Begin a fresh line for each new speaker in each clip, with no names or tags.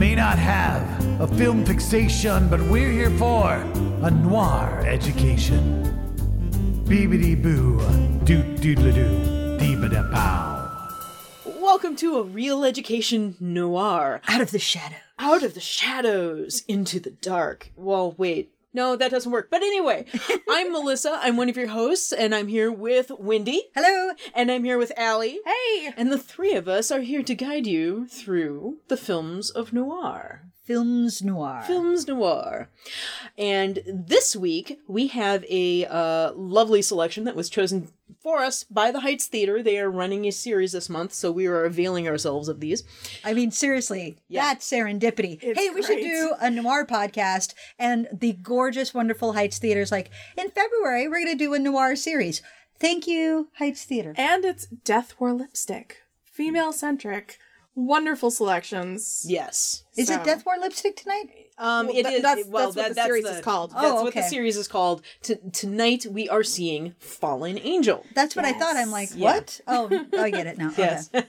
may not have a film fixation, but we're here for a noir education. Beebity boo, doot doodle doo, deebada pow.
Welcome to a Reel Education noir.
Out of the shadow.
Out of the shadows into the dark. Well, wait. No, that doesn't work. But anyway, I'm Melissa. I'm one of your hosts, and I'm here with Wendy.
Hello.
And I'm here with Allie.
Hey!
And the three of us are here to guide you through the films of noir.
Films noir.
Films noir. And this week, we have a uh, lovely selection that was chosen for us by the Heights Theater. They are running a series this month, so we are availing ourselves of these.
I mean, seriously,
Yeah.
that's serendipity.
It's
hey, we should do a noir podcast, and the gorgeous, wonderful Heights Theater's like, in February, we're going to do a noir series. Thank you, Heights Theater.
And it's Death Wore Lipstick. Female centric. Wonderful selections.
Yes.
Is
So-
it Death War Lipstick tonight?
Um,
Well,
it
that-
is-
that's-
well,
that's what
that-
the
that's
series
the-
is called.
That's
Oh,
what the series is called. T- tonight we are seeing Fallen Angel.
That's what I thought. I'm like,
Yeah.
what? Oh, I get it now.
Yes.
Okay.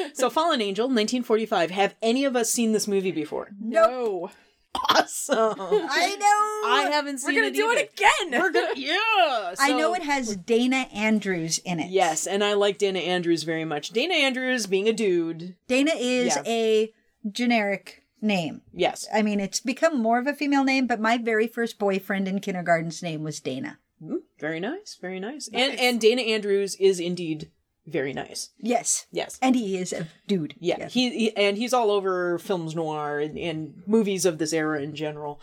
so Fallen Angel, 1945. Have any of us seen this movie before?
No.
Awesome.
I know.
I haven't seen it.
We're gonna
it
do
either.
it again.
We're gonna yeah.
I know it has Dana Andrews in it.
Yes, and I like Dana Andrews very much. Dana Andrews being a dude.
Dana is
Yeah.
a generic name.
Yes.
I mean, it's become more of a female name, but my very first boyfriend in kindergarten's name was Dana.
Mm, Very nice. Very nice. And and Dana Andrews is indeed very nice.
Yes.
Yes.
And he is a dude.
Yeah,
Yes.
he, he and he's all over films noir and, and movies of this era in general.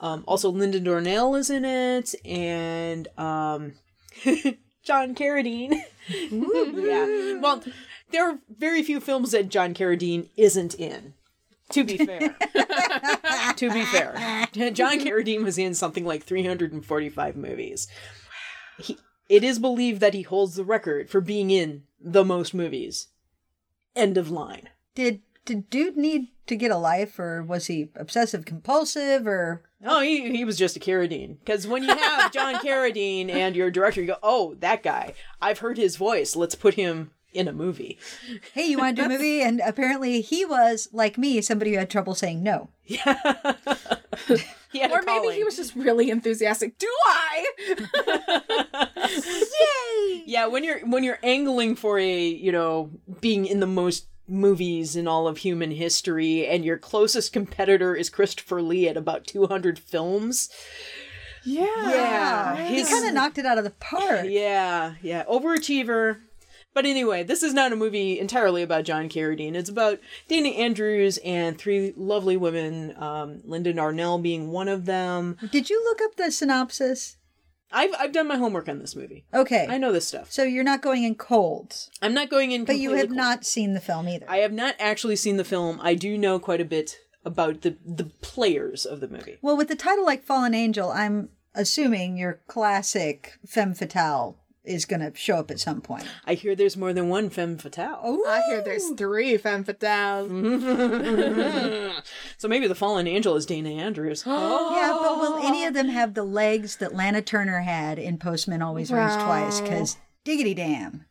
Um, also, Linda Darnell is in it, and um, John Carradine. yeah, well, there are very few films that John Carradine isn't in. To be fair, to be fair, John Carradine was in something like 345 movies. He, it is believed that he holds the record for being in the most movies. End of line.
Did did dude need to get a life, or was he obsessive compulsive, or
Oh, he, he was just a Carradine. Because when you have John Carradine and your director, you go, oh, that guy. I've heard his voice. Let's put him in a movie.
hey, you want to do a movie? And apparently, he was like me, somebody who had trouble saying no.
Yeah.
Or maybe he was just really enthusiastic. Do I?
Yay!
Yeah, when you're when you're angling for a you know being in the most movies in all of human history, and your closest competitor is Christopher Lee at about 200 films.
Yeah.
Yeah,
he kind of knocked it out of the park.
Yeah, yeah, overachiever. But anyway, this is not a movie entirely about John Carradine. It's about Dana Andrews and three lovely women, um, Linda Darnell being one of them.
Did you look up the synopsis?
I've I've done my homework on this movie.
Okay.
I know this stuff.
So you're not going in cold,
I'm not going in, cold.
but you have
cold.
not seen the film either.
I have not actually seen the film. I do know quite a bit about the the players of the movie.
Well, with the title like Fallen Angel, I'm assuming your classic femme fatale is going to show up at some point.
I hear there's more than one femme fatale.
Oh,
I hear there's three femme fatales.
so maybe the fallen angel is Dana Andrews.
yeah, but will any of them have the legs that Lana Turner had in Postman Always Rings
Wow.
Twice? Because diggity damn.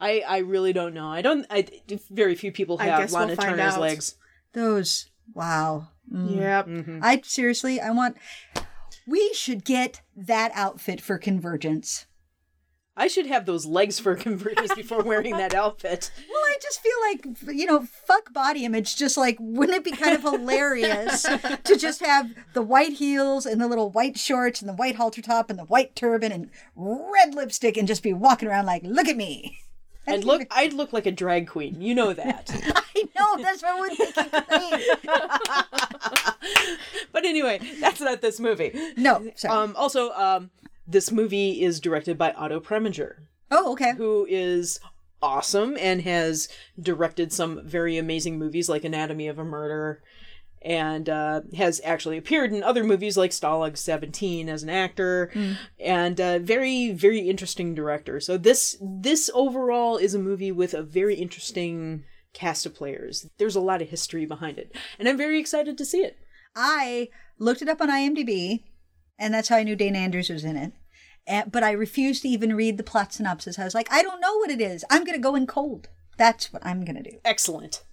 I I really don't know. I don't. I very few people
I
have
guess we'll
Lana Turner's
out.
legs.
Those, wow. Mm.
Yep.
Mm-hmm.
I seriously, I want, we should get that outfit for Convergence.
I should have those legs for Convergence before wearing that outfit.
Well, I just feel like, you know, fuck body image. Just like, wouldn't it be kind of hilarious to just have the white heels and the little white shorts and the white halter top and the white turban and red lipstick and just be walking around like, look at me.
I'd look. I'd look like a drag queen. You know that.
I know, that's what would make it great.
but anyway, that's not this movie.
No, sorry.
Um. Also, um, this movie is directed by Otto Preminger,
oh, okay.
who is awesome and has directed some very amazing movies like Anatomy of a Murder and uh, has actually appeared in other movies like Stalag 17 as an actor and uh, very very interesting director. So this this overall is a movie with a very interesting cast of players. There's a lot of history behind it and i'm very excited to see it.
I looked it up on IMDb, and that's how I knew Dana Andrews was in it. And, but I refused to even read the plot synopsis. I was like, I don't know what it is. I'm going to go in cold. That's what I'm going to do.
excellent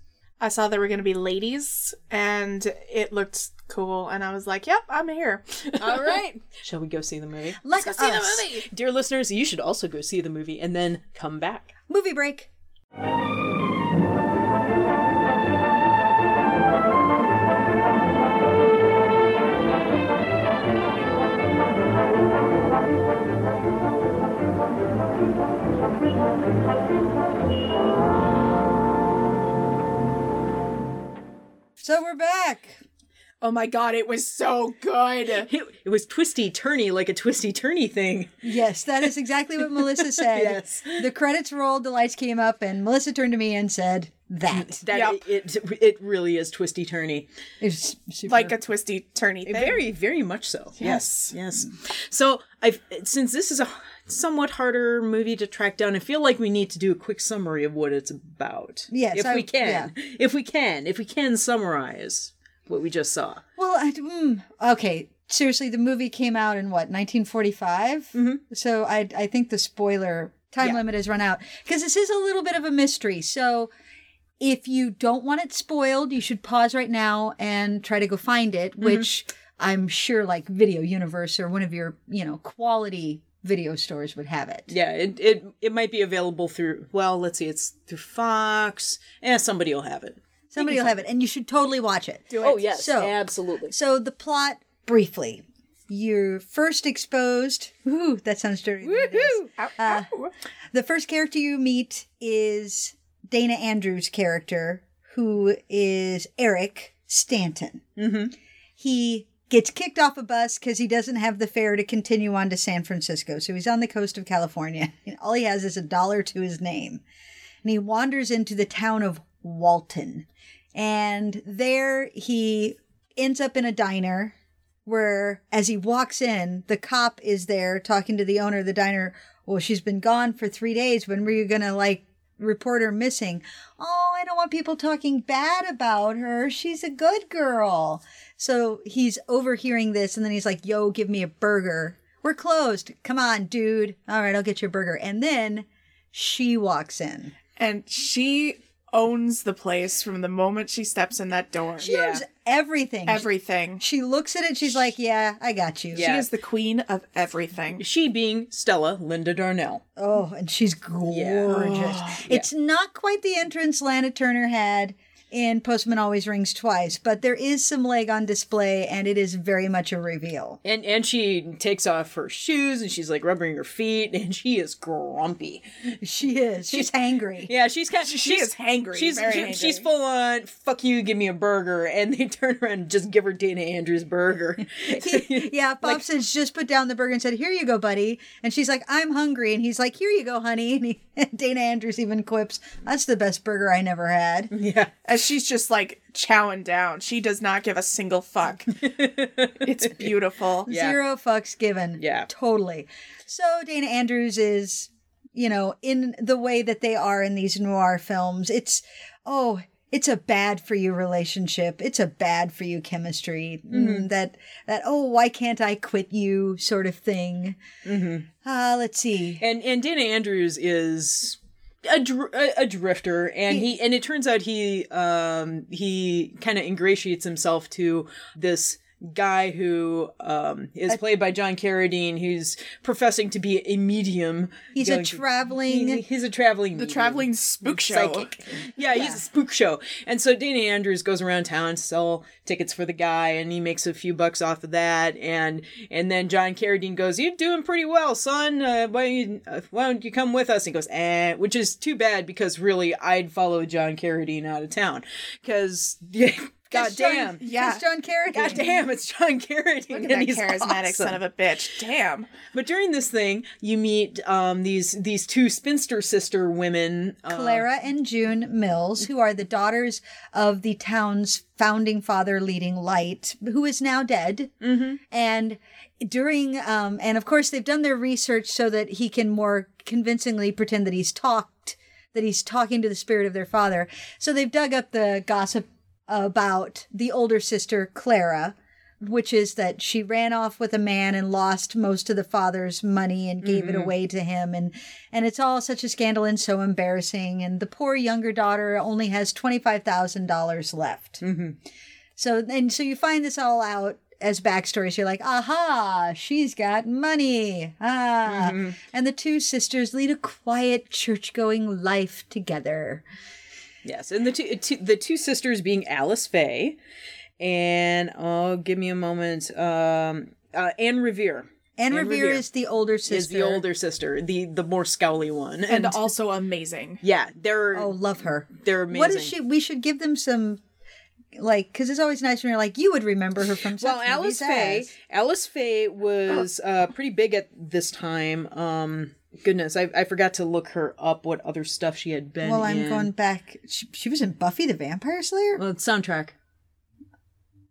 I saw there were going to be ladies, and it looked cool, and I was like, "Yep, I'm here."
All right. Shall we go see the movie?
Let's
go see the movie.
Dear listeners, you should also go see the movie and then come back.
Movie break. So we're back.
Oh my god, it was so good.
It, it was twisty turny like a twisty turny thing.
Yes, that is exactly what Melissa said.
Yes.
The credits rolled, the lights came up, and Melissa turned to me and said, That.
That
Yep.
it, it it really is twisty turny.
It's super.
Like a twisty turny thing.
Very very much so.
Yes.
Yes. So I've since this is a somewhat harder movie to track down, I feel like we need to do a quick summary of what it's about.
Yes,
if
I-
we can. If we can. If we can summarize what we just saw.
Well, I, mm, okay. Seriously, the movie came out in what 1945. Mm-hmm. So I I think the spoiler time
Yeah.
limit has run out because this is a little bit of a mystery. So if you don't want it spoiled, you should pause right now and try to go find it.
Mm-hmm.
Which I'm sure, like Video Universe or one of your you know quality video stores would have it.
Yeah, it, it it might be available through well, let's see, it's through Fox. Eh, somebody will have it.
Somebody will have it, and you should totally watch it.
Do it.
Oh yes,
So-
absolutely.
So the plot, briefly, you're first exposed. Ooh, that sounds dirty. is.
Ow,
Uh,
ow.
The first character you meet is Dana Andrews' character, who is Eric Stanton.
Mm-hmm.
He gets kicked off a bus because he doesn't have the fare to continue on to San Francisco. So he's on the coast of California, and all he has is a dollar to his name. And he wanders into the town of Walton. And there he ends up in a diner where, as he walks in, the cop is there talking to the owner of the diner. Well, she's been gone for three days. When were you going to, like, report her missing? Oh, I don't want people talking bad about her. She's a good girl. So he's overhearing this, and then he's like, Yo, give me a burger. We're closed. Come on, dude. All right, I'll get you a burger. And then she walks in.
and she owns the place from the moment she steps in that door.
She owns everything.
Everything.
She looks at it. She's like, "Yeah, I got you."
Yeah.
She is the queen of everything.
She being Stella Linda Darnell.
Oh, and she's gorgeous. Yeah. It's not quite the entrance Lana Turner had in Postman Always Rings Twice, but there is some leg on display, and it is very much a reveal.
And and she takes off her shoes and she's like rubbing her feet and she is grumpy.
She is. She's hangry.
Yeah, she's kind of
She is hangry,
She's she-
hangry.
she's full on fuck you, give me a burger, and they turn around and just give her Dana Andrews burger.
Yeah, Bob says just put down the burger and said, "Here you go, buddy." And she's like, "I'm hungry," and he's like, "Here you go, honey." And, he, and Dana Andrews even quips, "That's the best burger I never had."
yeah.
As she's just like chowing down. She does not give a single fuck. it's beautiful.
Yeah.
Zero fucks given.
Yeah.
Totally. So Dana Andrews is, you know, in the way that they are in these noir films. It's, oh, it's a bad for you relationship. It's a bad for you chemistry. Mm, that, that, oh, why can't I quit you sort of thing. Mm-hmm. Uh, let's see.
And and Dana Andrews is a, dr- a, a drifter and he and it turns out he um he kind of ingratiates himself to this guy who um is played by John Carradine who's professing to be a medium
He's a traveling-
he- he's a traveling
The traveling spook show.
psychic. Yeah, he's a spook show. And so Dana Andrews goes around town to sell tickets for the guy and he makes a few bucks off of that and and then John Carradine goes, "You're doing pretty well, son. Uh, why don't you, uh, why don't you come with us?" He goes, "Eh," which is too bad because really I'd follow John Carradine out of town cuz yeah, god
It's John-
damn.
Yeah.
It's John Carradine.
God damn, it's John Carradine.
Look
and
at that
he's
charismatic
awesome.
son of a bitch. Damn.
But during this thing, you meet um, these these two spinster sister women. Uh,
Clara and June Mills, who are the daughters of the town's founding father, leading light, who is now dead. Mm-hmm. And during, um, and of course, they've done their research so that he can more convincingly pretend that he's talked, that he's talking to the spirit of their father. So they've dug up the gossip about the older sister, Clara, which is that she ran off with a man and lost most of the father's money and gave
Mm-hmm.
it away to him and and it's all such a scandal and so embarrassing and the poor younger daughter only has $25,000 left.
Mm-hmm.
So and so you find this all out as backstories. You're like, aha, she's got money. Ah.
Mm-hmm.
And the two sisters lead a quiet church going life together.
Yes, and the two, two the two sisters being Alice Faye, and oh, give me a moment. Um, uh, Anne Revere.
Anne,
Anne
Revere,
Revere
is the older sister.
is the older sister, the the more scowly one,
And also amazing.
yeah, they're
Oh, love her.
they're amazing.
What is she? We should give them some, like, because it's always nice when you're like, you would remember her from such
Well, Alice
movies
Faye. Alice Faye was uh, pretty big at this time. Um, goodness, I, I forgot to look her up. What other stuff she had been.
Well, I'm
in.
going back. She, she was in Buffy the Vampire Slayer.
Well, soundtrack.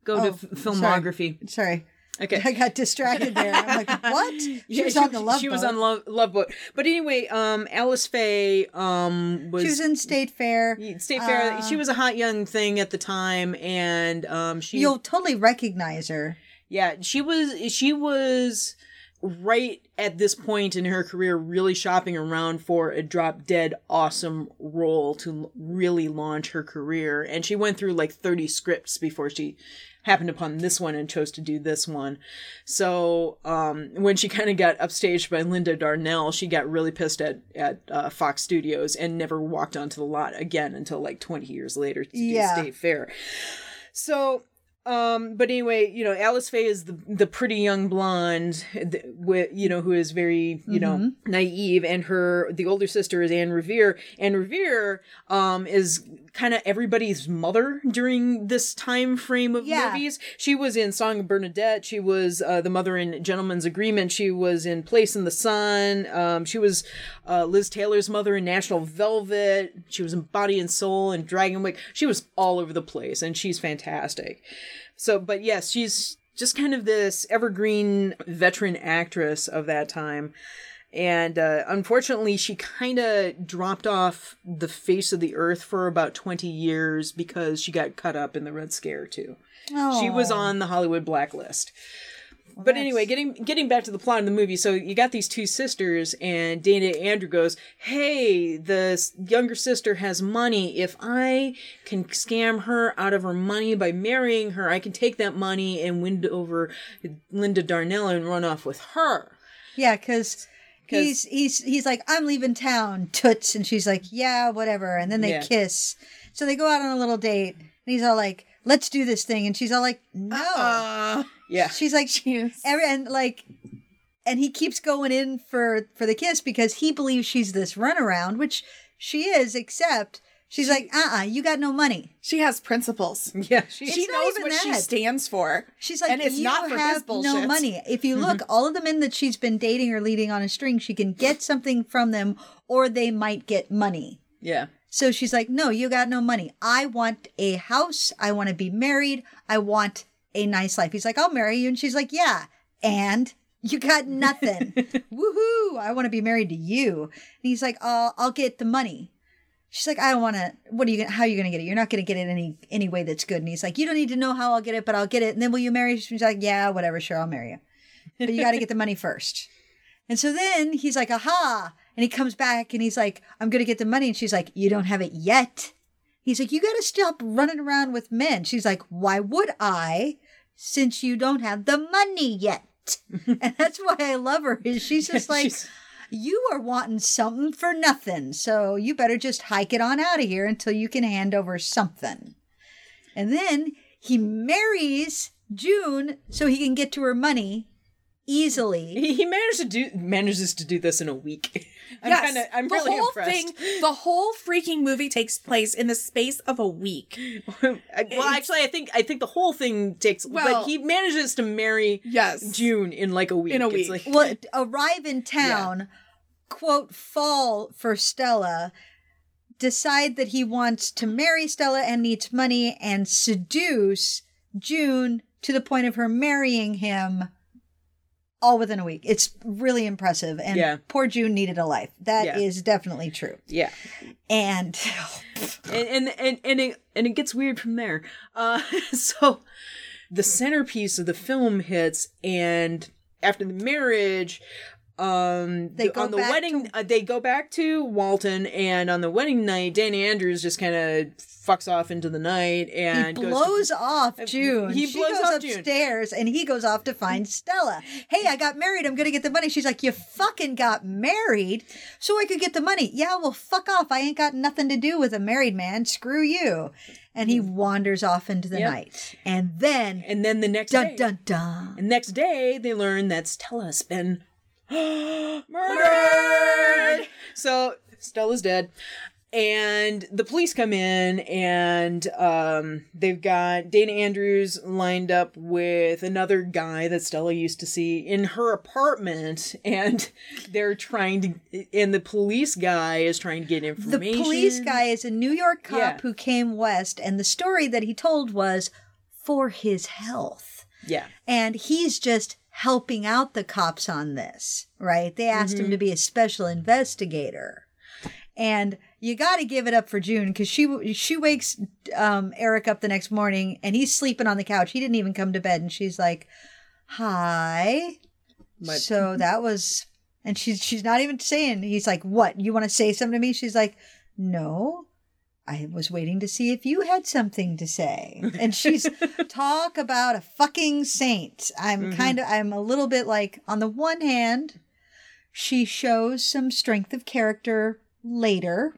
Go
Oh,
to f- filmography.
Sorry,
Okay.
I got distracted there. I'm like, what? She
Yeah,
was on the Love
She was
Boat.
on Love, Love Boat. But anyway, um, Alice Faye um was,
She was in State Fair.
State Fair.
Uh,
she was a hot young thing at the time, and um, she
You'll totally recognize her.
yeah she was she was right at this point in her career really shopping around for a drop dead awesome role to really launch her career. And she went through like 30 scripts before she happened upon this one and chose to do this one. So um, when she kind of got upstaged by linda darnell she got really pissed at at uh, fox studios and never walked onto the lot again until like 20 years later to
Yeah.
do state fair. So um but anyway you know alice faye is the the pretty young blonde th- with you know who is very you know naive and her the older sister is anne revere. Anne revere um is kind of everybody's mother during this time frame of
Yeah.
movies she was in song of bernadette she was uh, the mother in gentleman's agreement she was in place in the sun um she was uh, liz taylor's mother in national velvet she was in body and soul and Dragonwyck. she was all over the place and she's fantastic so, but yes, she's just kind of this evergreen veteran actress of that time. And uh, unfortunately, she kind of dropped off the face of the earth for about 20 years because she got cut up in the Red Scare, too. She was on the Hollywood blacklist. But anyway, getting getting back to the plot of the movie, so you got these two sisters, and Dana Andrew goes, "Hey, the younger sister has money. If I can scam her out of her money by marrying her, I can take that money and win over Linda Darnell and run off with her."
Yeah, because he's he's he's like, I'm leaving town, toots, and she's like, yeah, whatever. And then they
Yeah.
kiss. So they go out on a little date, and he's all like, let's do this thing, and she's all like, no. Uh-uh.
Yeah,
She's like,
Yes.
every and like, and he keeps going in for for the kiss because he believes she's this runaround, which she is, except. She's like, uh uh you got no money.
She has principles.
yeah, she,
she knows what she stands for.
She's like,
and it's
you
not for
have
bullshit.
no money. If you look, all of the men that she's been dating or leading on a string, she can get something from them, or they might get money.
yeah,
So she's like, no, you got no money. I want a house. I want to be married. I want a nice life. He's like, I'll marry you. And she's like, yeah. And you got nothing. Woohoo. I want to be married to you. And he's like, uh, I'll get the money. She's like, I don't want to. What are you? Gonna, how are you going to get it? You're not going to get it any any way that's good. And he's like, you don't need to know how I'll get it, but I'll get it. And then will you marry? She's like, yeah, whatever, sure, I'll marry you, but you got to get the money first. And so then he's like, aha. And he comes back and he's like, I'm going to get the money. And she's like, You don't have it yet. He's like, You got to stop running around with men. She's like, Why would I since you don't have the money yet? and that's why I love her. Is she's just like,
She's-
You are wanting something for nothing. So you better just hike it on out of here until you can hand over something. And then he marries June so he can get to her money easily.
he, he managed to do manages to do this in a week. I'm
yes,
kind of I'm
the
really
whole
impressed.
thing, the whole freaking movie takes place in the space of a week.
well, actually, I think I think the whole thing takes.
Well-
but he manages to marry
Yes.
June in like a week.
In a
It's
week.
like-
well, arrive in town, quote, fall for Stella, decide that he wants to marry Stella and needs money, and seduce June to the point of her marrying him all within a week. It's really impressive. And
Yeah.
poor June needed a life. That is
Yeah.
definitely true.
yeah,
And
and and and and it, and it gets weird from there. Uh, so the centerpiece of the film hits, and after the marriage, um,
They go
on the
back
wedding,
to-
uh, they go back to Walton, and on the wedding night, Danny Andrews just kind of fucks off into the night
He
and to-
blows off June.
he
she
blows
goes
off June.
upstairs and he goes off to find Stella. Hey, I got married. I'm gonna get the money. She's like, You fucking got married so I could get the money. Yeah, well, fuck off. I ain't got nothing to do with a married man. Screw you. And he wanders off into the
Yep.
night. And then
and then the next
dun
day,
dun dun.
And next day, they learn that Stella's been murdered. So Stella's dead. And the police come in, and um, they've got Dana Andrews lined up with another guy that Stella used to see in her apartment, and they're trying to. And the police guy is trying to get information.
The police guy is a New York cop
Yeah.
who came west, and the story that he told was for his health.
yeah,
and he's just helping out the cops on this, right? They asked him to be a special investigator. And you got to give it up for June because she she wakes um, Eric up the next morning and he's sleeping on the couch. He didn't even come to bed, and she's like, "Hi."
My-
so that was, and she's she's not even saying. He's like, "What? You want to say something to me?" She's like, "No." I was waiting to see if you had something to say. And she's talk about a fucking saint. I'm mm-hmm. kind of I'm a little bit like on the one hand, she shows some strength of character later.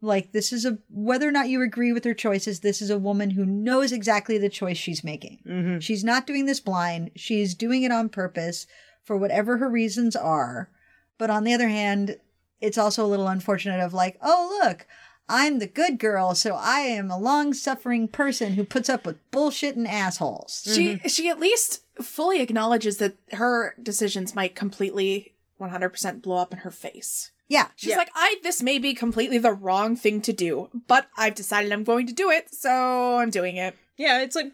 Like this is a whether or not you agree with her choices, this is a woman who knows exactly the choice she's making. Mm-hmm. She's not doing this blind. She's doing it on purpose for whatever her reasons are. But on the other hand, it's also a little unfortunate of like, oh look, I'm the good girl, so I am a long-suffering person who puts up with bullshit and assholes.
She mm-hmm. she at least fully acknowledges that her decisions might completely 100% blow up in her face.
Yeah.
She's
Yeah.
like, I this may be completely the wrong thing to do, but I've decided I'm going to do it, so I'm doing it.
yeah. It's like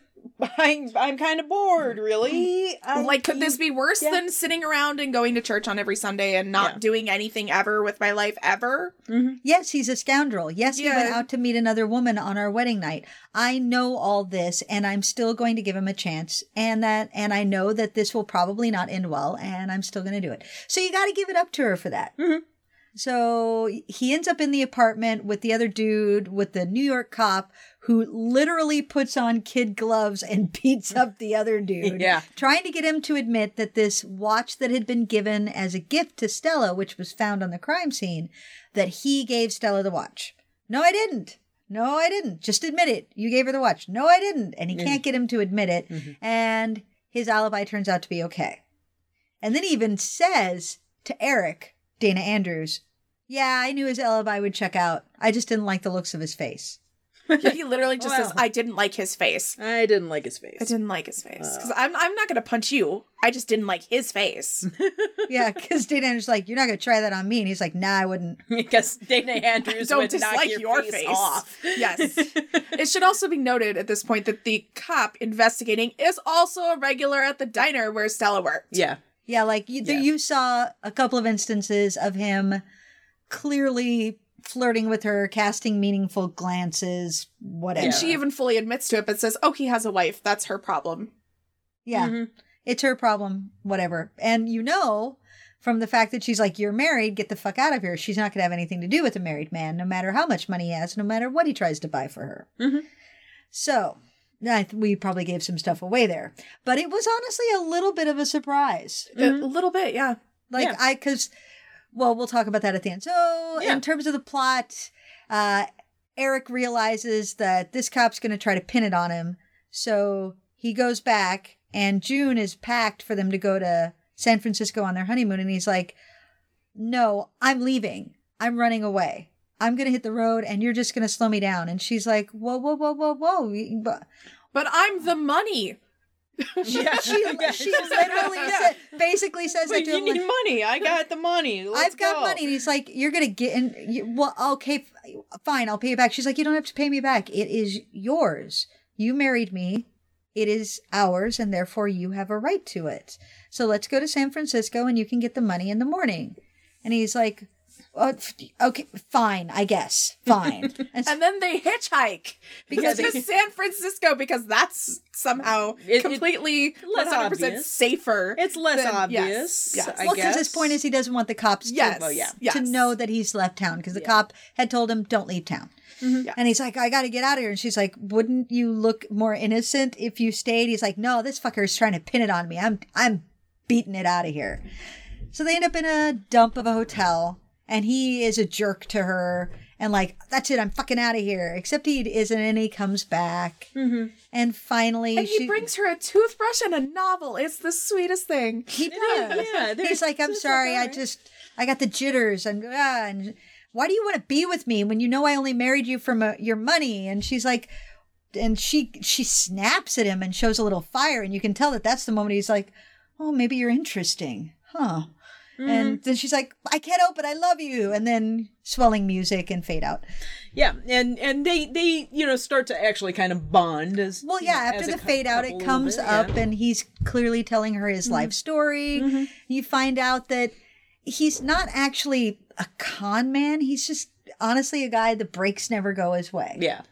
I'm I'm kind of bored, really. I'm-
like, could this be worse
yeah.
than sitting around and going to church on every Sunday and not
Yeah.
doing anything ever with my life ever? Mm-hmm.
Yes, he's a scoundrel. Yes, he went out to meet another woman on our wedding night. I know all this and I'm still going to give him a chance and that and I know that this will probably not end well and I'm still going to do it. So you got to give it up to her for that. Mm-hmm. So he ends up in the apartment with the other dude with the New York cop who literally puts on kid gloves and beats up the other dude.
Yeah.
Trying to get him to admit that this watch that had been given as a gift to Stella, which was found on the crime scene, that he gave Stella the watch. No, I didn't. No, I didn't. Just admit it. You gave her the watch. No, I didn't. And he can't get him to admit it. Mm-hmm. And his alibi turns out to be okay. And then he even says to Eric, Dana Andrews, Yeah, I knew his alibi would check out. I just didn't like the looks of his face.
he literally just says, I didn't like his face.
I didn't like his face.
I didn't like his face. Uh. Because I'm, I'm not going to punch you. I just didn't like his face.
Yeah, because Dana Andrews is like, You're not going to try that on me. And he's like, Nah, I wouldn't.
because Dana Andrews
Don't
would knock
dislike
your,
your
face,
face.
off.
Yes. it should also be noted at this point that the cop investigating is also a regular at the diner where Stella worked.
Yeah.
Yeah, like you,
Yeah.
you saw a couple of instances of him clearly flirting with her, casting meaningful glances, whatever.
And she even fully admits to it, but says, oh, he has a wife. That's her problem.
Yeah.
Mhm.
It's her problem, whatever. And you know from the fact that she's like, You're married, get the fuck out of here. She's not going to have anything to do with a married man, no matter how much money he has, no matter what he tries to buy for her.
Mhm.
So, I th- we probably gave some stuff away there. But it was honestly a little bit of a surprise.
A little bit, yeah.
Like,
Yeah.
I, because, well, we'll talk about that at the end. So,
Yeah.
in terms of the plot, uh, Eric realizes that this cop's going to try to pin it on him. So he goes back, and June is packed for them to go to San Francisco on their honeymoon. And he's like, No, I'm leaving. I'm running away. I'm going to hit the road, and you're just going to slow me down. And she's like, Whoa, whoa, whoa, whoa, whoa. But-
But I'm the money.
Yeah.
She, she literally said, basically says that
Wait,
to
you
him.
need
like,
money. I got the money. Let's
I've got
go.
money. And he's like, You're going to get in. You, well, okay, fine. I'll pay you back. She's like, You don't have to pay me back. It is yours. You married me. It is ours, and therefore you have a right to it. So let's go to San Francisco and you can get the money in the morning. And he's like, f- Uh, okay, fine, I guess, fine. And,
And then they hitchhike
Because
because to San Francisco because that's somehow
It- it-
completely
less
100%
obvious.
safer.
It's less
than-
obvious.
Yes, yes.
I
well, because his point is he doesn't want the cops to,
Yes.
Well, yeah.
yes.
to know that he's left town because the
Yeah.
cop had told him don't leave town. Mm-hmm.
Yes.
And he's like, I got to get out of here. And she's like, Wouldn't you look more innocent if you stayed? He's like, No, this fucker is trying to pin it on me. I'm I'm beating it out of here. So they end up in a dump of a hotel, and he is a jerk to her. And like, that's it, I'm fucking out of here. Except he isn't, and he comes back. Mm-hmm. And finally,
And he
she,
brings her a toothbrush and a novel. It's the sweetest thing.
He does.
yeah, there's-
He's like, I'm sorry, I just, I got the jitters, and, ah, and why do you want to be with me when you know I only married you from my, your money? And she's like, and she she snaps at him and shows a little fire, and you can tell that that's the moment he's like, oh, maybe you're interesting, huh? And mm-hmm. then she's like, I can't help it, I love you, and then swelling music and fade out.
Yeah, and and they they you know start to actually kind of bond as
Well, yeah, after the fade out, it comes
bit,
up
yeah.
and he's clearly telling her his life mm-hmm. story. Mm-hmm. You find out that he's not actually a con man. He's just honestly a guy the breaks never go his way.
yeah.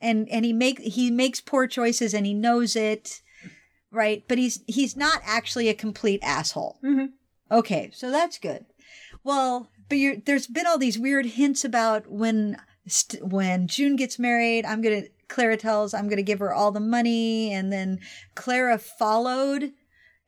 And and he make he makes poor choices and he knows it. Right? But he's he's not actually a complete asshole. Okay, so that's good. Well, but there's been all these weird hints about when st- when June gets married, I'm gonna Clara tells I'm gonna give her all the money, and then Clara followed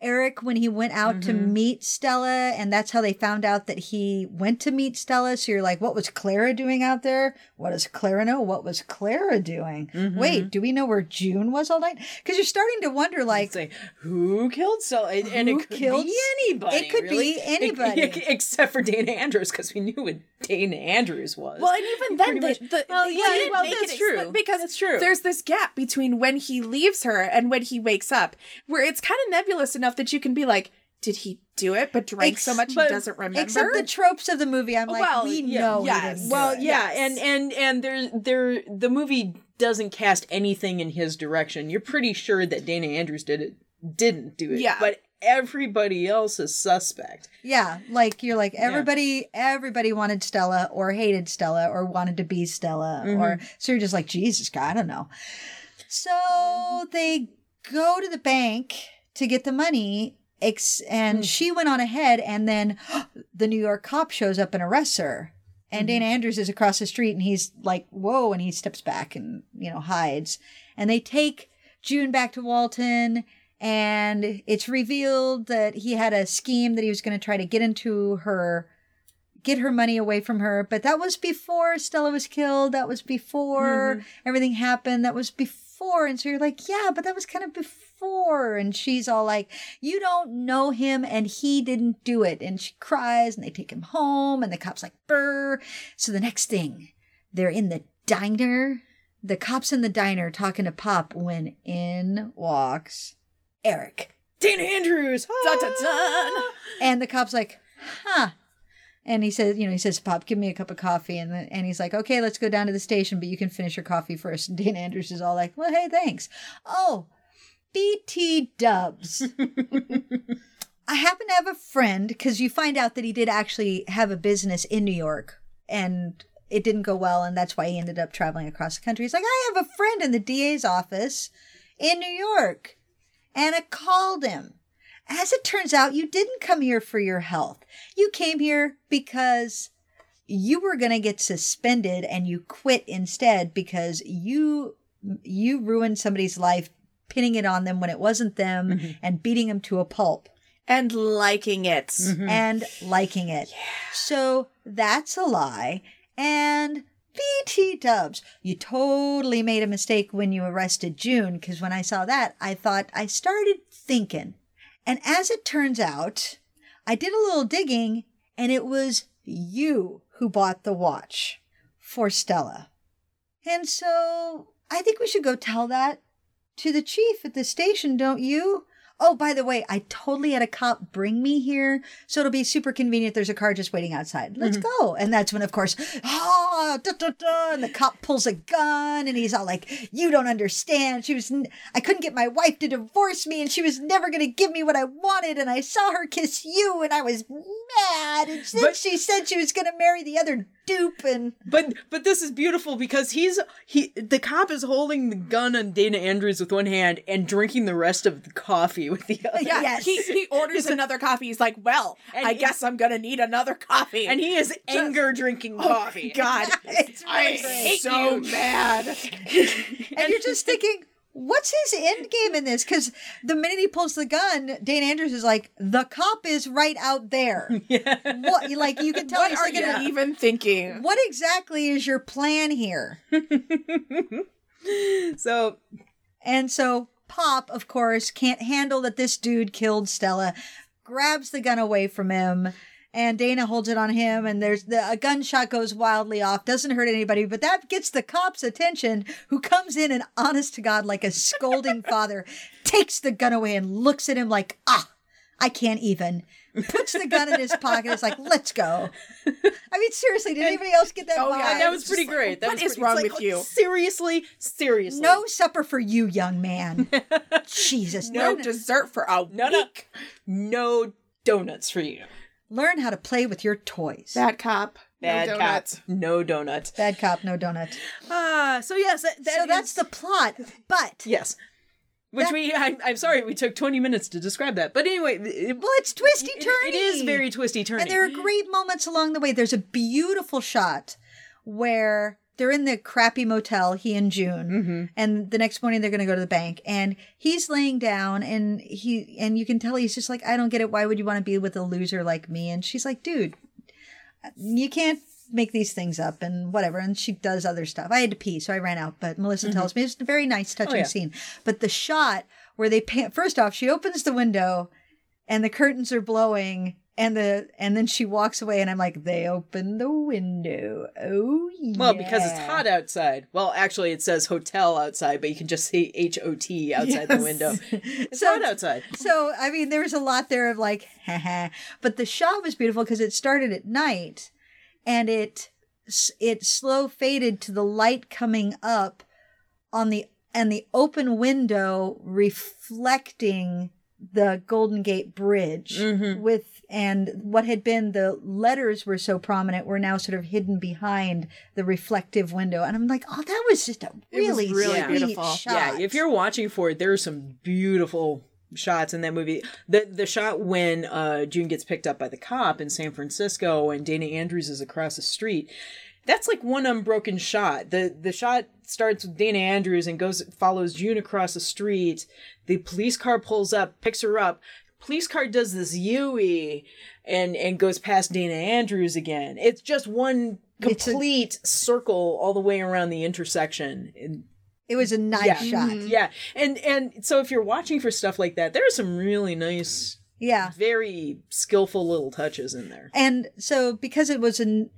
Eric when he went out to mm-hmm. meet Stella, and that's how they found out that he went to meet Stella. So you're like, what was Clara doing out there? What does Clara know? What was Clara doing? Mm-hmm. Wait, do we know where June was all night? Because you're starting to wonder, like,
Say who killed Stella, and, and
Who
it could
killed-
be anybody.
it could be
really.
anybody.
Ex- except for Dana Andrews, because we knew what Dana Andrews was.
Well, and even then, the, the,
Well,
they
yeah,
didn't
well,
make
that's
it
true.
expli- because
it's true.
There's this gap between when he leaves her and when he wakes up, where it's kind of nebulous enough that you can be like, "Did he do it?" But drank so much
but-
he doesn't remember.
except the tropes of the movie, I'm like,
Well,
we
yeah,
know.
yes.
he didn't do
Well, yeah,
Yes.
and and and there there the movie doesn't cast anything in his direction. You're pretty sure that Dana Andrews did it, didn't do it.
Yeah.
but everybody else is suspect.
Yeah, like you're like everybody everybody wanted Stella or hated Stella or wanted to be Stella mm-hmm. or so you're just like Jesus God, I don't know. So they go to the bank to get the money ex- and hmm. she went on ahead and then the New York cop shows up and arrests her. And Dana mm-hmm. Andrews is across the street and he's like, "Whoa," and he steps back and, you know, hides. And they take June back to Walton and it's revealed that he had a scheme that he was going to try to get into her get her money away from her. But that was before stella was killed. That was before mm-hmm. everything happened. That was before. And so you're like yeah but that was kind of before and she's all like you don't know him and he didn't do it and she cries and they take him home and the cops like brr so the next thing they're in the diner the cops in the diner talking to pop when in walks eric
Dana Andrews.
Dun, dun, dun.
and the cop's like, huh. And he says, you know, he says, Pop, give me a cup of coffee. And then, and he's like, okay, let's go down to the station, but you can finish your coffee first. And Dana Andrews is all like, well, hey, thanks. Oh, BT dubs. I happen to have a friend because you find out that he did actually have a business in New York and it didn't go well. And that's why he ended up traveling across the country. He's like, I have a friend in the DA's office in New York. And I called him. As it turns out, you didn't come here for your health. You came here because you were going to get suspended and you quit instead because you you ruined somebody's life pinning it on them when it wasn't them mm-hmm. and beating them to a pulp
and liking it. Mm-hmm.
and liking it. So that's a lie. And BT dubs, you totally made a mistake when you arrested June because when I saw that, I thought I started thinking. And as it turns out, I did a little digging and it was you who bought the watch for Stella. And so I think we should go tell that to the chief at the station, don't you? oh, by the way, I totally had a cop bring me here. So it'll be super convenient. There's a car just waiting outside. Let's go. And that's when, of course, ah, da, da, da, and the cop pulls a gun and he's all like, you don't understand. She was, n- I couldn't get my wife to divorce me and she was never going to give me what I wanted. And I saw her kiss you and I was mad. And then
But-
she said she was going to marry the other dupe. And
But but this is beautiful because he's he the cop is holding the gun on Dana Andrews with one hand and drinking the rest of the coffee with the other.
Yeah,
Yes.
he, he orders another coffee. He's like, well,
And
I
he-
guess I'm gonna need another coffee.
And he is anger drinking oh coffee.
God,
it's
I
really great.
hate so mad.
And you're just thinking, what's his end game in this? Because the minute he pulls the gun, Dane Andrews is like, the cop is right out there. Yeah. What, like, you can tell
What
he's
are
thinking,
you even thinking?
what exactly is your plan here?
So
And so Pop, of course, can't handle that this dude killed Stella, grabs the gun away from him. And Dana holds it on him, and there's the a gunshot goes wildly off. Doesn't hurt anybody, but that gets the cop's attention, who comes in and, honest to God, like a scolding father, takes the gun away and looks at him like, ah, I can't even. Puts the gun in his pocket. It's like, let's go. I mean, seriously, did anybody else get that?
Oh, yeah,
that was pretty
just like,
great. That
what
was
is
pretty-
wrong
like,
with you?
Seriously, seriously.
No supper for you, young man. Jesus,
No
learn,
dessert for a
no, no,
week.
no donuts for you.
Learn how to play with your toys.
Bad cop.
Bad
no
cop.
donuts.
No donuts.
Bad cop, no donut.
Ah, so yes, that, that
so that's the plot. But
yes. Which
That-
we, I, I'm sorry, we took 20 minutes to describe that. But anyway, it,
well, it's twisty
it-
turny.
it is very twisty turny.
and there are great moments along the way. There's a beautiful shot where they're in the crappy motel, he and June,
Mm-hmm.
and the next morning they're going to go to the bank, and he's laying down, and he and you can tell he's just like, I don't get it. Why would you want to be with a loser like me? And she's like, dude, you can't make these things up and whatever and she does other stuff i had to pee so i ran out but melissa tells me it's a very nice touching
Mm-hmm. Oh, yeah.
scene but the shot where they pan- first off she opens the window and the curtains are blowing and the and then she walks away and i'm like they open the window oh yeah
Well, because it's hot outside. Well, actually, it says hotel outside, but you can just say H O T outside the window. It's
So
hot outside.
so i mean there was a lot there of like haha but the shot was beautiful because it started at night and it it slow faded to the light coming up on the and the open window reflecting the golden gate bridge with and what had been the letters were so prominent were now sort of hidden behind the reflective window and i'm like oh that was just a
It
really,
really
sweet
beautiful.
shot.
Yeah, if you're watching for it, there are some beautiful shots in that movie. The the shot when uh, June gets picked up by the cop in San Francisco and Dana Andrews is across the street. That's like one unbroken shot. The the shot starts with Dana Andrews and goes follows June across the street. The police car pulls up, picks her up. Police car does this Yui and and goes past Dana Andrews again. It's just one
It's a-
complete circle all the way around the intersection. And
it was a nice
Yeah.
shot mm-hmm.
yeah, and and so if you're watching for stuff like that, there are some really nice,
yeah
very skillful little touches in there.
And so, because it was an,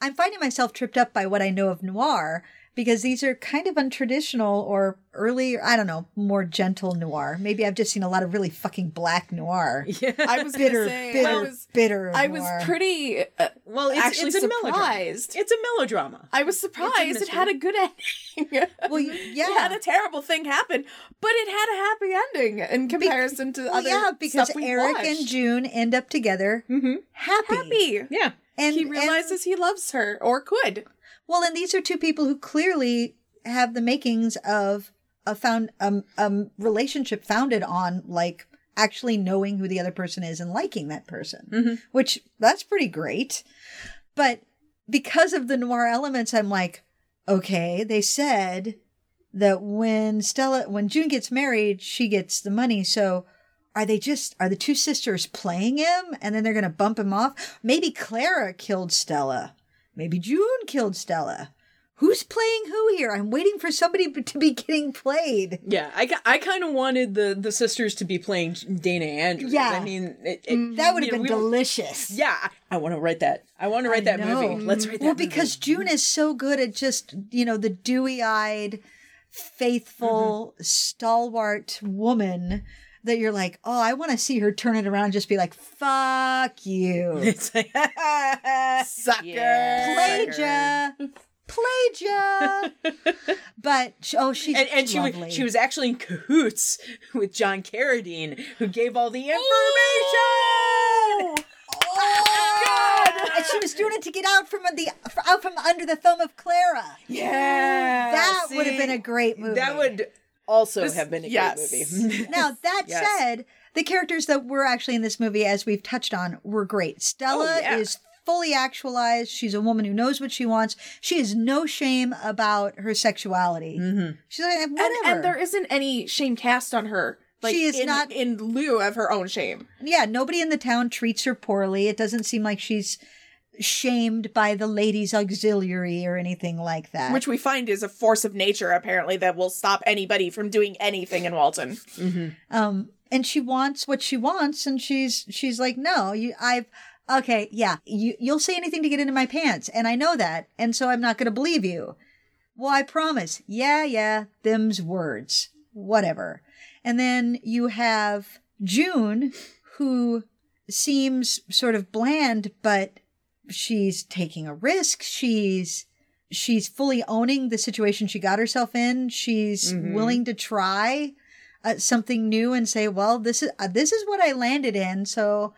I'm finding myself tripped up by what I know of noir because these are kind of untraditional or early, I don't know, more gentle noir. Maybe I've just seen a lot of really fucking black noir. Yeah.
I was
Bitter,
say,
bitter,
I was,
bitter.
I was
noir.
pretty. Uh,
Well, it's,
Actually
it's a melodrama.
surprised.
It's a melodrama.
I was surprised it had a good ending.
Well, yeah.
it had a terrible thing happen, but it had a happy ending in comparison to
Well,
other
yeah, because
stuff we
Eric
watched.
and June end up together happy.
happy.
Yeah,
And
he
and-
realizes he loves her or could.
Well, and these are two people who clearly have the makings of a found um um relationship founded on like actually knowing who the other person is and liking that person, which that's pretty great. But because of the noir elements, I'm like, okay, they said that when Stella, when June gets married, she gets the money. So are they just, are the two sisters playing him and then they're going to bump him off? Maybe Clara killed Stella. Maybe June killed Stella. Who's playing who here? I'm waiting for somebody to be getting played.
yeah. I, I kind of wanted the the sisters to be playing Dana Andrews.
Yeah.
I mean, it, it,
That would have
know,
been
we
delicious.
Yeah, I, I want to write that. I want to write that
know.
movie. Let's write that.
Well,
movie.
because June is so good at just, you know, the dewy eyed, faithful,
Mm-hmm.
stalwart woman that you're like, oh, I want to see her turn it around and just be like, fuck you.
It's like,
Sucker.
Yeah.
Played ya. But, oh, she's
and, and she was
lovely.
she was actually in cahoots with John Carradine, who gave all the information.
Oh, God. And she was doing it to get out from the out from under the thumb of Clara.
Yeah,
that would have been a great movie.
That would also
This-
have been a
yes.
great movie.
Now that
Yes.
said, the characters that were actually in this movie, as we've touched on, were great. Stella
Oh, yeah.
is fully actualized. She's a woman who knows what she wants. She has no shame about her sexuality.
Mm-hmm.
She's like,
And,
whatever.
and there isn't any shame cast on her. Like,
She is
in,
not-
in lieu of her own shame.
yeah, nobody in the town treats her poorly. It doesn't seem like she's shamed by the ladies' auxiliary or anything like that.
Which we find is a force of nature, apparently, that will stop anybody from doing anything in Walton.
um and she wants what she wants and she's she's like no you i've okay yeah you you'll say anything to get into my pants and i know that and so i'm not going to believe you. Well i promise. Yeah yeah them's words. Whatever. And then you have june who seems sort of bland but she's taking a risk she's she's fully owning the situation she got herself in she's willing to try uh, something new and say, "Well, this is uh, this is what I landed in." So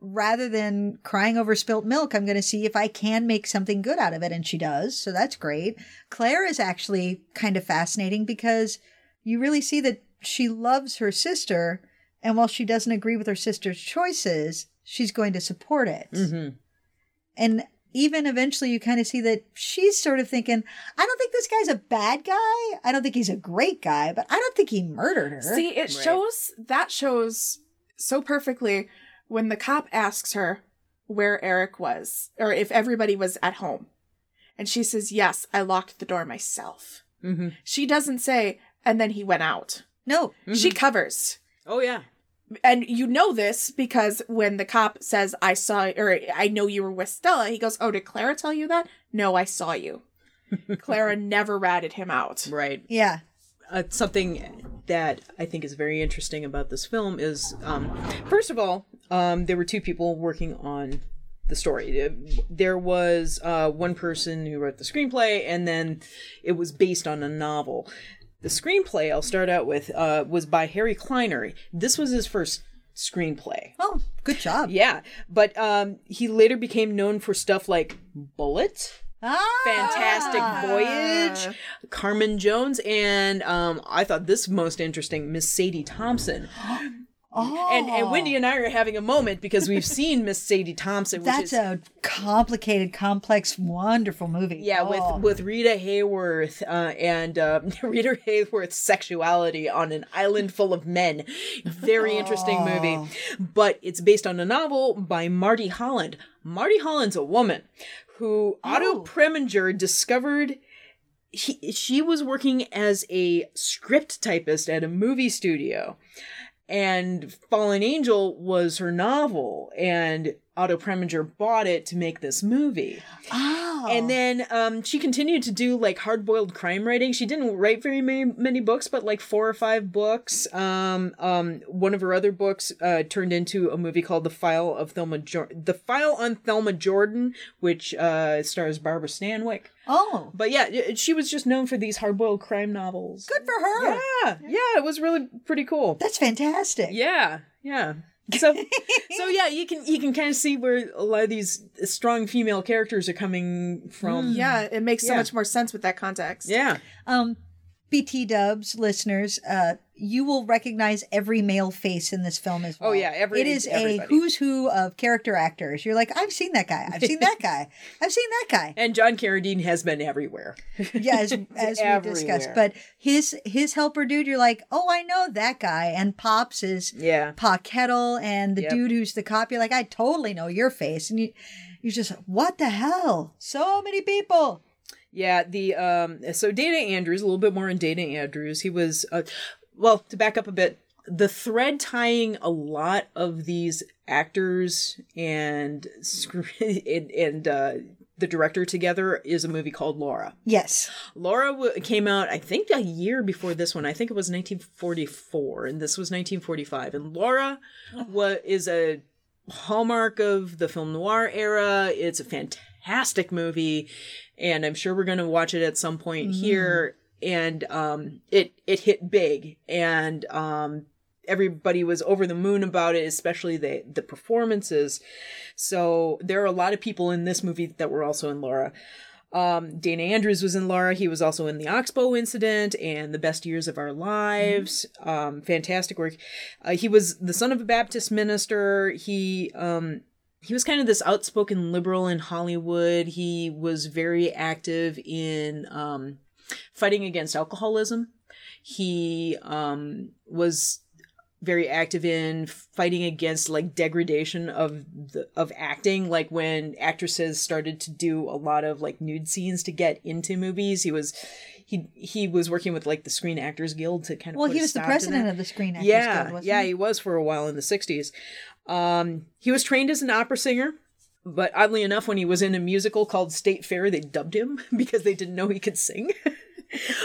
rather than crying over spilt milk, I'm going to see if I can make something good out of it, and she does. So that's great. Claire is actually kind of fascinating because you really see that she loves her sister, and while she doesn't agree with her sister's choices, she's going to support it.
Mm-hmm.
And even eventually, you kind of see that she's sort of thinking, I don't think this guy's a bad guy. I don't think he's a great guy, but I don't think he murdered her.
See, it shows that shows so perfectly when the cop asks her where Eric was or if everybody was at home. And she says, Yes, I locked the door myself.
Mm-hmm.
She doesn't say, and then he went out.
no,
She covers.
Oh yeah.
And you know this because when the cop says, I saw, or I know you were with Stella, he goes, Oh, did Clara tell you that? No, I saw you. Clara never ratted him out.
Right.
yeah.
uh, something that I think is very interesting about this film is, um, first of all, um, there were two people working on the story. Uh, There was uh, one person who wrote the screenplay, and then it was based on a novel. The screenplay, I'll start out with, uh, was by Harry Kleiner. This was his first screenplay.
Oh, good job.
Yeah, but um, he later became known for stuff like Bullet.
Ah,
Fantastic Voyage, Carmen Jones, and um, I thought this most interesting, Miss Sadie Thompson.
Oh,
And and Wendy and I are having a moment because we've seen Miss Sadie Thompson, which
that's
is
a complicated, complex, wonderful movie.
yeah,
Oh.
with with Rita Hayworth uh, and uh, Rita Hayworth's sexuality on an island full of men. Very interesting movie, but it's based on a novel by Marty Holland. Marty Holland's a woman who Otto Preminger discovered. He, she was working as a script typist at a movie studio and Fallen Angel was her novel, and Otto Preminger bought it to make this movie.
Oh.
And then um, she continued to do like hard boiled crime writing. She didn't write very many, many books, but like four or five books. Um, um, one of her other books uh, turned into a movie called The File of Thelma jo- The File on Thelma Jordan, which uh, stars Barbara Stanwyck.
oh,
But yeah, she was just known for these hard boiled crime novels.
good for her.
Yeah, yeah, it was really pretty cool.
That's fantastic.
Yeah, yeah. So, so yeah, you can you can kind of see where a lot of these strong female characters are coming from.
Yeah, it makes so
Yeah.
much more sense with that context.
Yeah.
Um, BT Dubs listeners, uh, you will recognize every male face in this film as well.
Oh, yeah, every-
it is
everybody.
a who's who of character actors. You're like, I've seen that guy. I've seen that guy. I've seen that guy.
And John Carradine has been everywhere.
Yeah, as, as we discussed. But his his helper dude, you're like, oh, I know that guy. And Pops is
Yeah.
Pa Kettle, and the
Yep.
dude who's the cop. You're like, I totally know your face, and you you're just what the hell? So many people.
Yeah, the um so Dana Andrews, a little bit more on Dana Andrews. He was uh well, to back up a bit, the thread tying a lot of these actors and and, and uh the director together is a movie called Laura.
Yes.
Laura w- came out, I think, a year before this one. I think it was 1944, and this was 1945. And Laura wa- is a hallmark of the film noir era. It's a fantastic movie, and I'm sure we're going to watch it at some point here. And um, it it hit big, and um, everybody was over the moon about it, especially the the performances. So there are a lot of people in this movie that were also in Laura. Um, Dana Andrews was in Laura. He was also in the Oxbow incident and the Best Years of Our Lives. Um, fantastic work. Uh, he was the son of a Baptist minister. He um, he was kind of this outspoken liberal in Hollywood. He was very active in um, fighting against alcoholism. He um, was very active in fighting against like degradation of the of acting like when actresses started to do a lot of like nude scenes to get into movies he was he he was working with like the Screen Actors Guild to kind of
Well, he was the president of the Screen Actors
yeah
Guild,
yeah
he?
he was for a while in the 60s um he was trained as an opera singer but oddly enough when he was in a musical called State Fair they dubbed him because they didn't know he could sing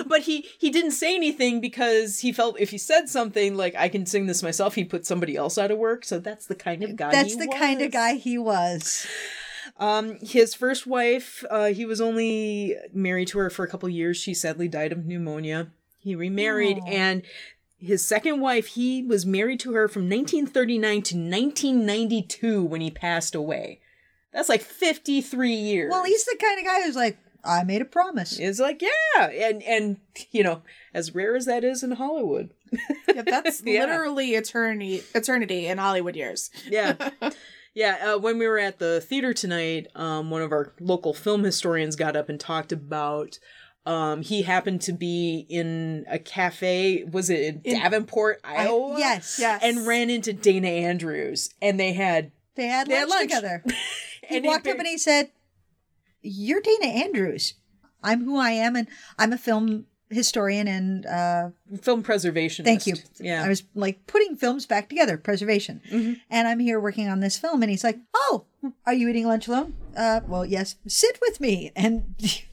but he he didn't say anything because he felt if he said something like I can sing this myself, he'd put somebody else out of work. So that's the kind of guy.
That's
he
the kind of guy he was.
Um, his first wife, uh, he was only married to her for a couple years. She sadly died of pneumonia. He remarried, and his second wife, he was married to her from 1939 to 1992 when he passed away. That's like 53 years.
Well, he's the kind of guy who's like, I made a promise.
It's like, yeah, and and you know, as rare as that is in Hollywood,
Yeah, that's
Yeah.
literally eternity eternity in Hollywood years.
yeah, yeah. Uh, when we were at the theater tonight, um, one of our local film historians got up and talked about. Um, he happened to be in a cafe. Was it in,
In-
Davenport, Iowa?
yes.
Yes.
And ran into Dana Andrews, and they had.
They had
They had
lunch,
lunch.
together. He walked up and he said, You're Dana Andrews. I'm who I am, and I'm a film historian and uh
film preservation.
thank you.
Yeah.
I was like putting films back together, preservation.
Mm-hmm.
And I'm here working on this film and he's like, "Oh, are you eating lunch alone?" Uh, well, yes. Sit with me. And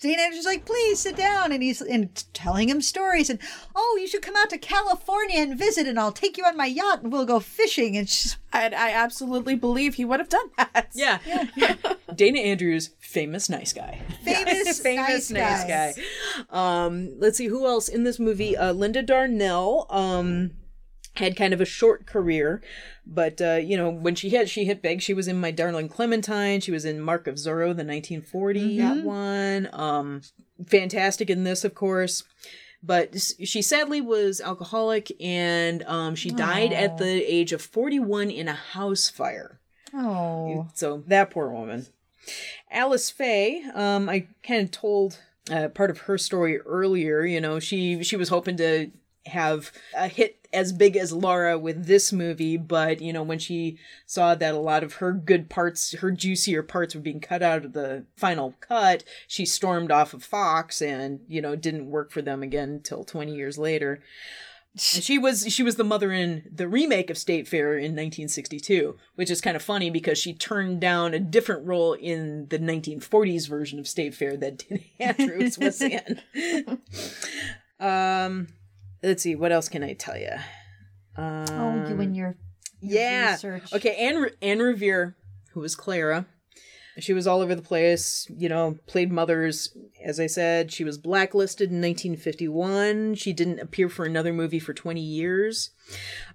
Dana Andrews is like, "Please sit down." And he's and telling him stories and, "Oh, you should come out to California and visit and I'll take you on my yacht and we'll go fishing." And she's
And I absolutely believe he would have done that.
Yeah. Dana Andrews, famous nice guy.
famous,
famous
nice,
nice guy. Um, let's see who else in this movie. Uh, Linda Darnell um, had kind of a short career, but uh, you know when she hit, she hit big. She was in My Darling Clementine. She was in Mark of Zorro, the 1940 that one. Um, fantastic in this, of course. But she sadly was alcoholic, and um, she died at the age of 41 in a house fire.
Oh.
So that poor woman. Alice Faye, um, I kind of told uh, part of her story earlier. You know, she she was hoping to have a hit as big as Laura with this movie, but you know, when she saw that a lot of her good parts, her juicier parts were being cut out of the final cut, she stormed off of Fox and, you know, didn't work for them again until 20 years later. And she was she was the mother in the remake of State Fair in 1962, which is kind of funny because she turned down a different role in the 1940s version of State Fair that Dana Andrews was in. um, let's see, what else can I tell you? Um,
Oh, you and your
yeah.
research.
Okay, Anne Anne Revere, who was Clara, she was all over the place. You know, played mothers. As I said, she was blacklisted in 1951. She didn't appear for another movie for 20 years.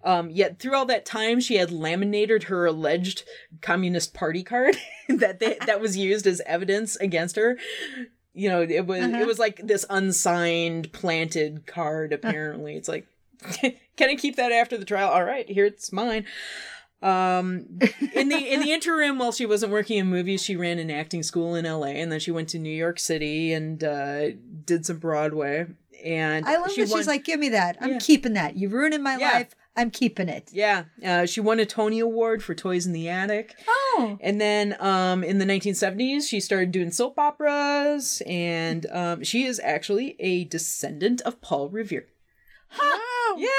Um, yet through all that time, she had laminated her alleged Communist Party card that they, that was used as evidence against her. You know, it was it was like this unsigned planted card. Apparently, it's like, can I keep that after the trial? All right, here it's mine. Um, in the in the interim, while she wasn't working in movies, she ran an acting school in L.A. and then she went to New York City and uh, did some Broadway. And
I love
she
that
won-
she's like, "Give me that. I'm
Yeah.
keeping that. You've ruined my
Yeah.
life. I'm keeping it."
yeah, uh, she won a Tony Award for Toys in the Attic.
Oh.
And then um, in the 1970s, she started doing soap operas, and um, she is actually a descendant of Paul Revere.
Wow.
Yeah.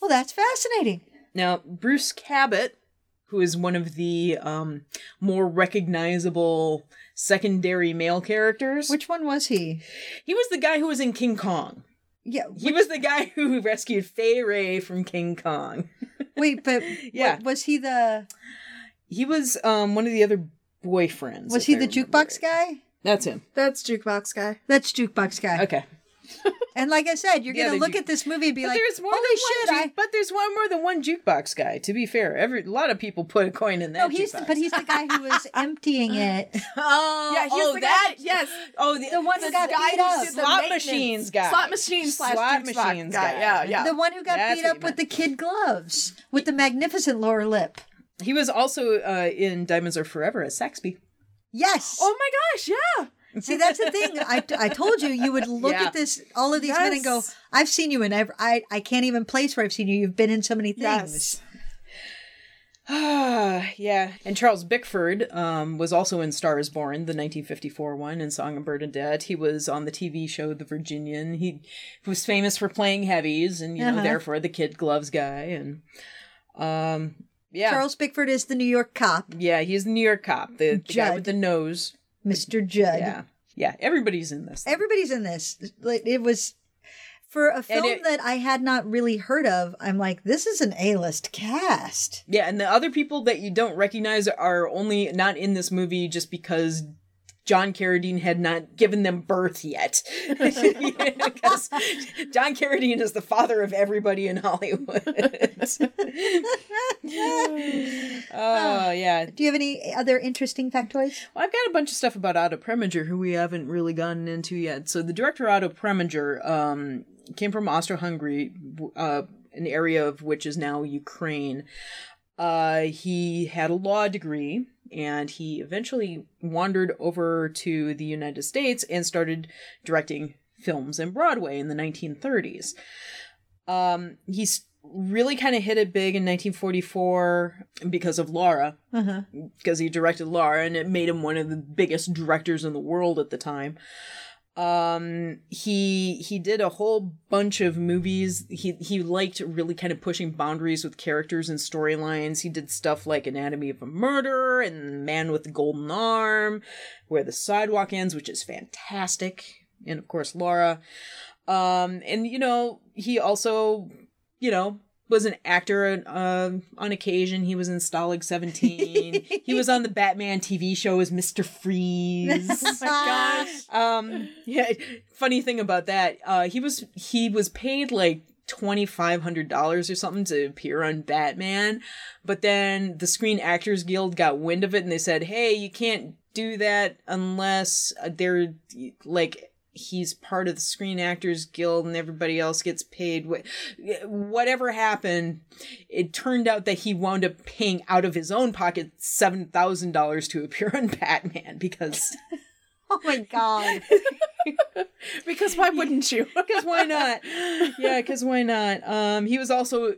Well, that's fascinating.
Now, Bruce Cabot, who is one of the um, more recognizable secondary male characters.
Which one was he?
he was the guy who was in King Kong.
Yeah.
He was the guy who rescued Fay Wray from King Kong.
Wait, but
Yeah.
wa- was he the
He was um, one of the other boyfriends.
was he
I
the jukebox
right.
guy?
That's him.
That's jukebox guy.
That's jukebox guy.
Okay.
And like I said, you're
Yeah,
gonna look
ju-
at this movie and be
But
like,
there's more
"Holy
than
shit!"
one.
I
but there's one more than one jukebox guy. To be fair, every a lot of people put a coin in that.
no, he's
jukebox.
but he's the guy who was emptying it.
oh
Yeah, he's
oh,
the
that
guy. Yes,
oh the,
The one who got
guy
beat
who
up.
the
Slot machines guy.
Slot machine slash
Slot machines
guy.
guy.
Yeah, yeah.
The one who got
That's
beat up with the kid gloves with the magnificent lower lip.
He was also uh, in Diamonds Are Forever as Saxby.
Yes.
oh my gosh, yeah.
See, that's the thing. I, I told you you would look
Yeah.
at this, all of these men, and go, "I've seen you in every. I I can't even place where I've seen you. You've been in so many things."
Yes.
Ah, yeah. And Charles Bickford um, was also in Star is Born, the 1954 one, and Song of Bernadette. He was on the TV show The Virginian. He was famous for playing heavies, and you know,
Uh-huh.
therefore the kid gloves guy. And um, yeah,
Charles Bickford is the New York cop,
yeah, he's the New York cop, the, the guy with the nose.
Mr. Judd.
Yeah, yeah. Everybody's in this.
Everybody's in this. Like, It was for a film
it-
that I had not really heard of. I'm like, this is an A-list cast.
Yeah, and the other people that you don't recognize are only not in this movie just because John Carradine had not given them birth yet. Because John Carradine is the father of everybody in Hollywood. oh, yeah.
Do you have any other interesting factoids?
Well, I've got a bunch of stuff about Otto Preminger who we haven't really gotten into yet. So the director Otto Preminger um, came from Austro-Hungary, uh, an area of which is now Ukraine. Uh, he had a law degree, and he eventually wandered over to the United States and started directing films in Broadway in the 1930s. Um, he's really kind of hit it big in 1944 because of Laura,
Uh-huh.
because he directed Laura, and it made him one of the biggest directors in the world at the time. Um, he he did a whole bunch of movies. He he liked really kind of pushing boundaries with characters and storylines. He did stuff like Anatomy of a Murder and Man with the Golden Arm, Where the Sidewalk Ends, which is fantastic, and of course Laura. Um, and you know he also you know was an actor uh, on occasion. He was in Stalag 17. he was on the Batman TV show as Mr. Freeze.
Oh my gosh.
um yeah, funny thing about that, uh he was he was paid like $2500 or something to appear on Batman, but then the Screen Actors Guild got wind of it and they said, "Hey, you can't do that unless uh, they're like he's part of the Screen Actors Guild and everybody else gets paid. Wh- Whatever happened, it turned out that he wound up paying out of his own pocket seven thousand dollars to appear on Batman because
Oh my god.
Because why wouldn't you?
because why not? Yeah, because why not? Um, he was also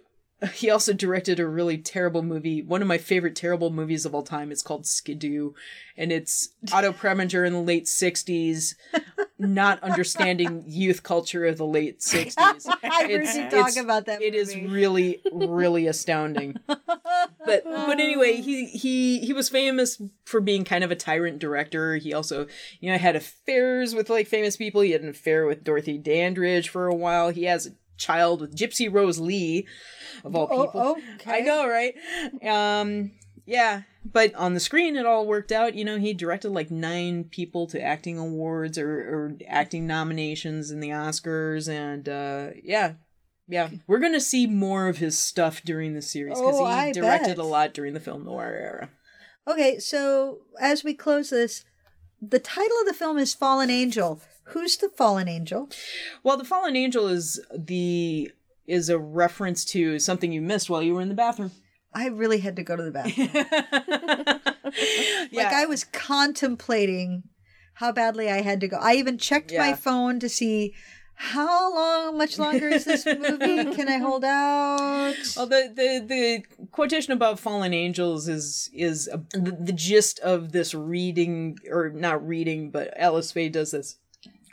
he also directed a really terrible movie. One of my favorite terrible movies of all time. It's called Skidoo, and it's Otto Preminger in the late '60s, not understanding youth culture of the late '60s.
I heard
It's-
you talk about that.
It is
movie.
really, really astounding. But but anyway, oh. he he he was famous for being kind of a tyrant director. He also, you know, had affairs with like famous people. He had an affair with Dorothy Dandridge for a while. He has a child with Gypsy Rose Lee, of all
Oh,
people.
okay.
I know, right? Um, yeah. But on the screen, it all worked out. You know, he directed like nine people to acting awards or, or acting nominations in the Oscars, and uh, yeah, yeah, we're gonna see more of his stuff during the series because
Oh,
he
I
directed
bet.
a lot during the film noir era.
Okay, so as we close this, the title of the film is Fallen Angel. Who's the fallen angel?
Well, the Fallen Angel is the is a reference to something you missed while you were in the bathroom.
I really had to go to the bathroom.
yeah,
Like I was contemplating how badly I had to go. I even checked my phone to see how long, much longer is this movie? Can I hold out?
Well, the, the the quotation about fallen angels is is a, the, the gist of this reading, or not reading, but Alice Faye does this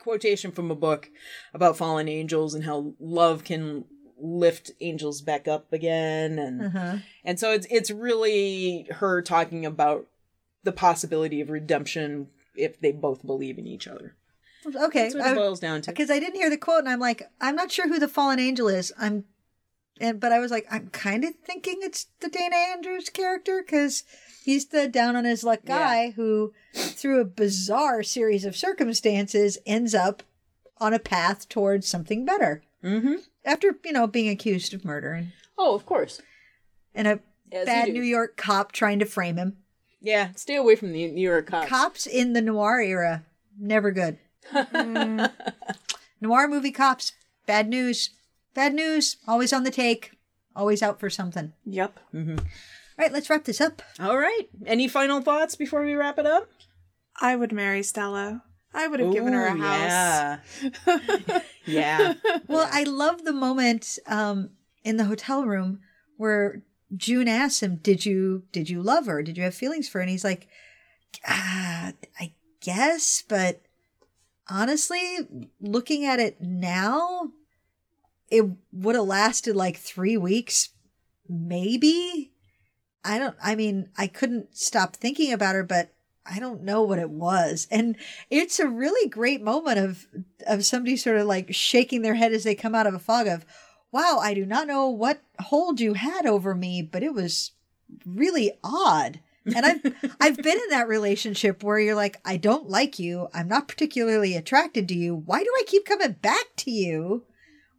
quotation from a book about fallen angels and how love can lift angels back up again and mm-hmm. and so it's it's really her talking about the possibility of redemption if they both believe in each other.
Okay,
That's what it
I-
boils down to.
because I didn't hear the quote, and I'm like, I'm not sure who the fallen angel is. I'm, and but I was like, I'm kind of thinking it's the Dana Andrews character because he's the down on his luck guy who, through a bizarre series of circumstances, ends up on a path towards something better.
Mm-hmm.
After you know being accused of murder and
Oh, of course.
and a
As
bad. New York cop trying to frame him.
Yeah, stay away from the New York cops.
Cops in the noir era, never good. Mm. noir movie cops, bad news. Bad news, always on the take, always out for something.
Yep.
All right, let's wrap this up.
All right. Any final thoughts before we wrap it up?
I would marry Stella. I would have given her a house.
Yeah. yeah.
Well, I love the moment um, in the hotel room where June asks him, "Did you did you love her? Did you have feelings for her?" And he's like, ah, "I guess, but honestly, looking at it now, it would have lasted like three weeks, maybe. I don't. I mean, I couldn't stop thinking about her, but." I don't know what it was. And it's a really great moment of of somebody sort of like shaking their head as they come out of a fog of, wow, I do not know what hold you had over me, but it was really odd. And I've I've been in that relationship where you're like, I don't like you. I'm not particularly attracted to you. Why do I keep coming back to you?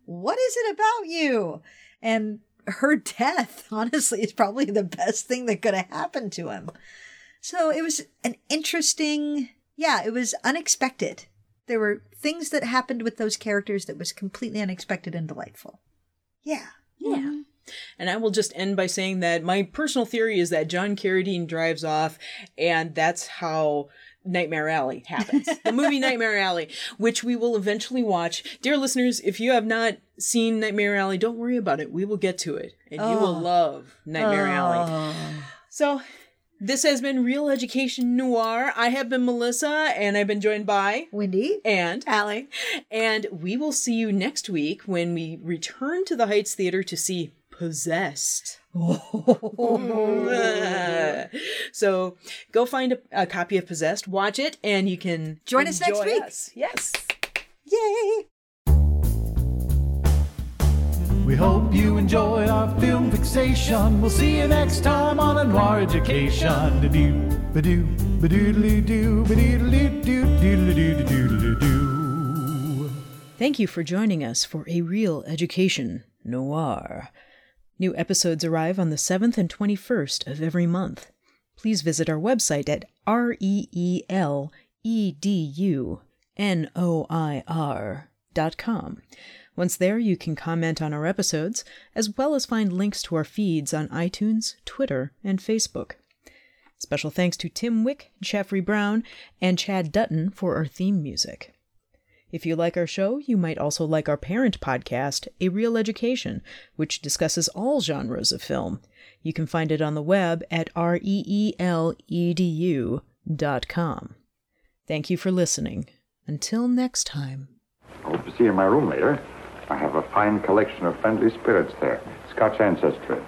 What is it about you? And her death, honestly, is probably the best thing that could have happened to him. So it was an interesting, yeah, it was unexpected. There were things that happened with those characters that was completely unexpected and delightful. Yeah.
Yeah. And I will just end by saying that my personal theory is that John Carradine drives off, and that's how Nightmare Alley happens. the movie Nightmare Alley, which we will eventually watch. Dear listeners, if you have not seen Nightmare Alley, don't worry about it. We will get to it, and you will oh. love Nightmare Alley. Oh. So, this has been Reel Education Noir. I have been Melissa, and I've been joined by
Wendy?
and
Allie.
and we will see you next week when we return to the Heights Theater to see Possessed. Oh. so go find a, a copy of Possessed, watch it, and you can
Join us next week.
us. Yes.
Yay!
We hope you enjoy our film fixation. We'll see you next time on a Noir Education. Ba-doo, ba-doo, ba-doodly-doo, ba-doodly-doo, doodly-doo-doodly-doo.
Thank you for joining us for a Reel Education Noir. New episodes arrive on the 7th and 21st of every month. Please visit our website at E R-E-E-L-E-D-U-N-O-I-R dot com. Once there, you can comment on our episodes, as well as find links to our feeds on iTunes, Twitter, and Facebook. Special thanks to Tim Wick, Jeffrey Brown, and Chad Dutton for our theme music. If you like our show, you might also like our parent podcast, A Reel Education, which discusses all genres of film. You can find it on the web at E reeledu dot com. Thank you for listening. Until next time.
Hope to see you in my room later. I have a fine collection of friendly spirits there. Scotch ancestry.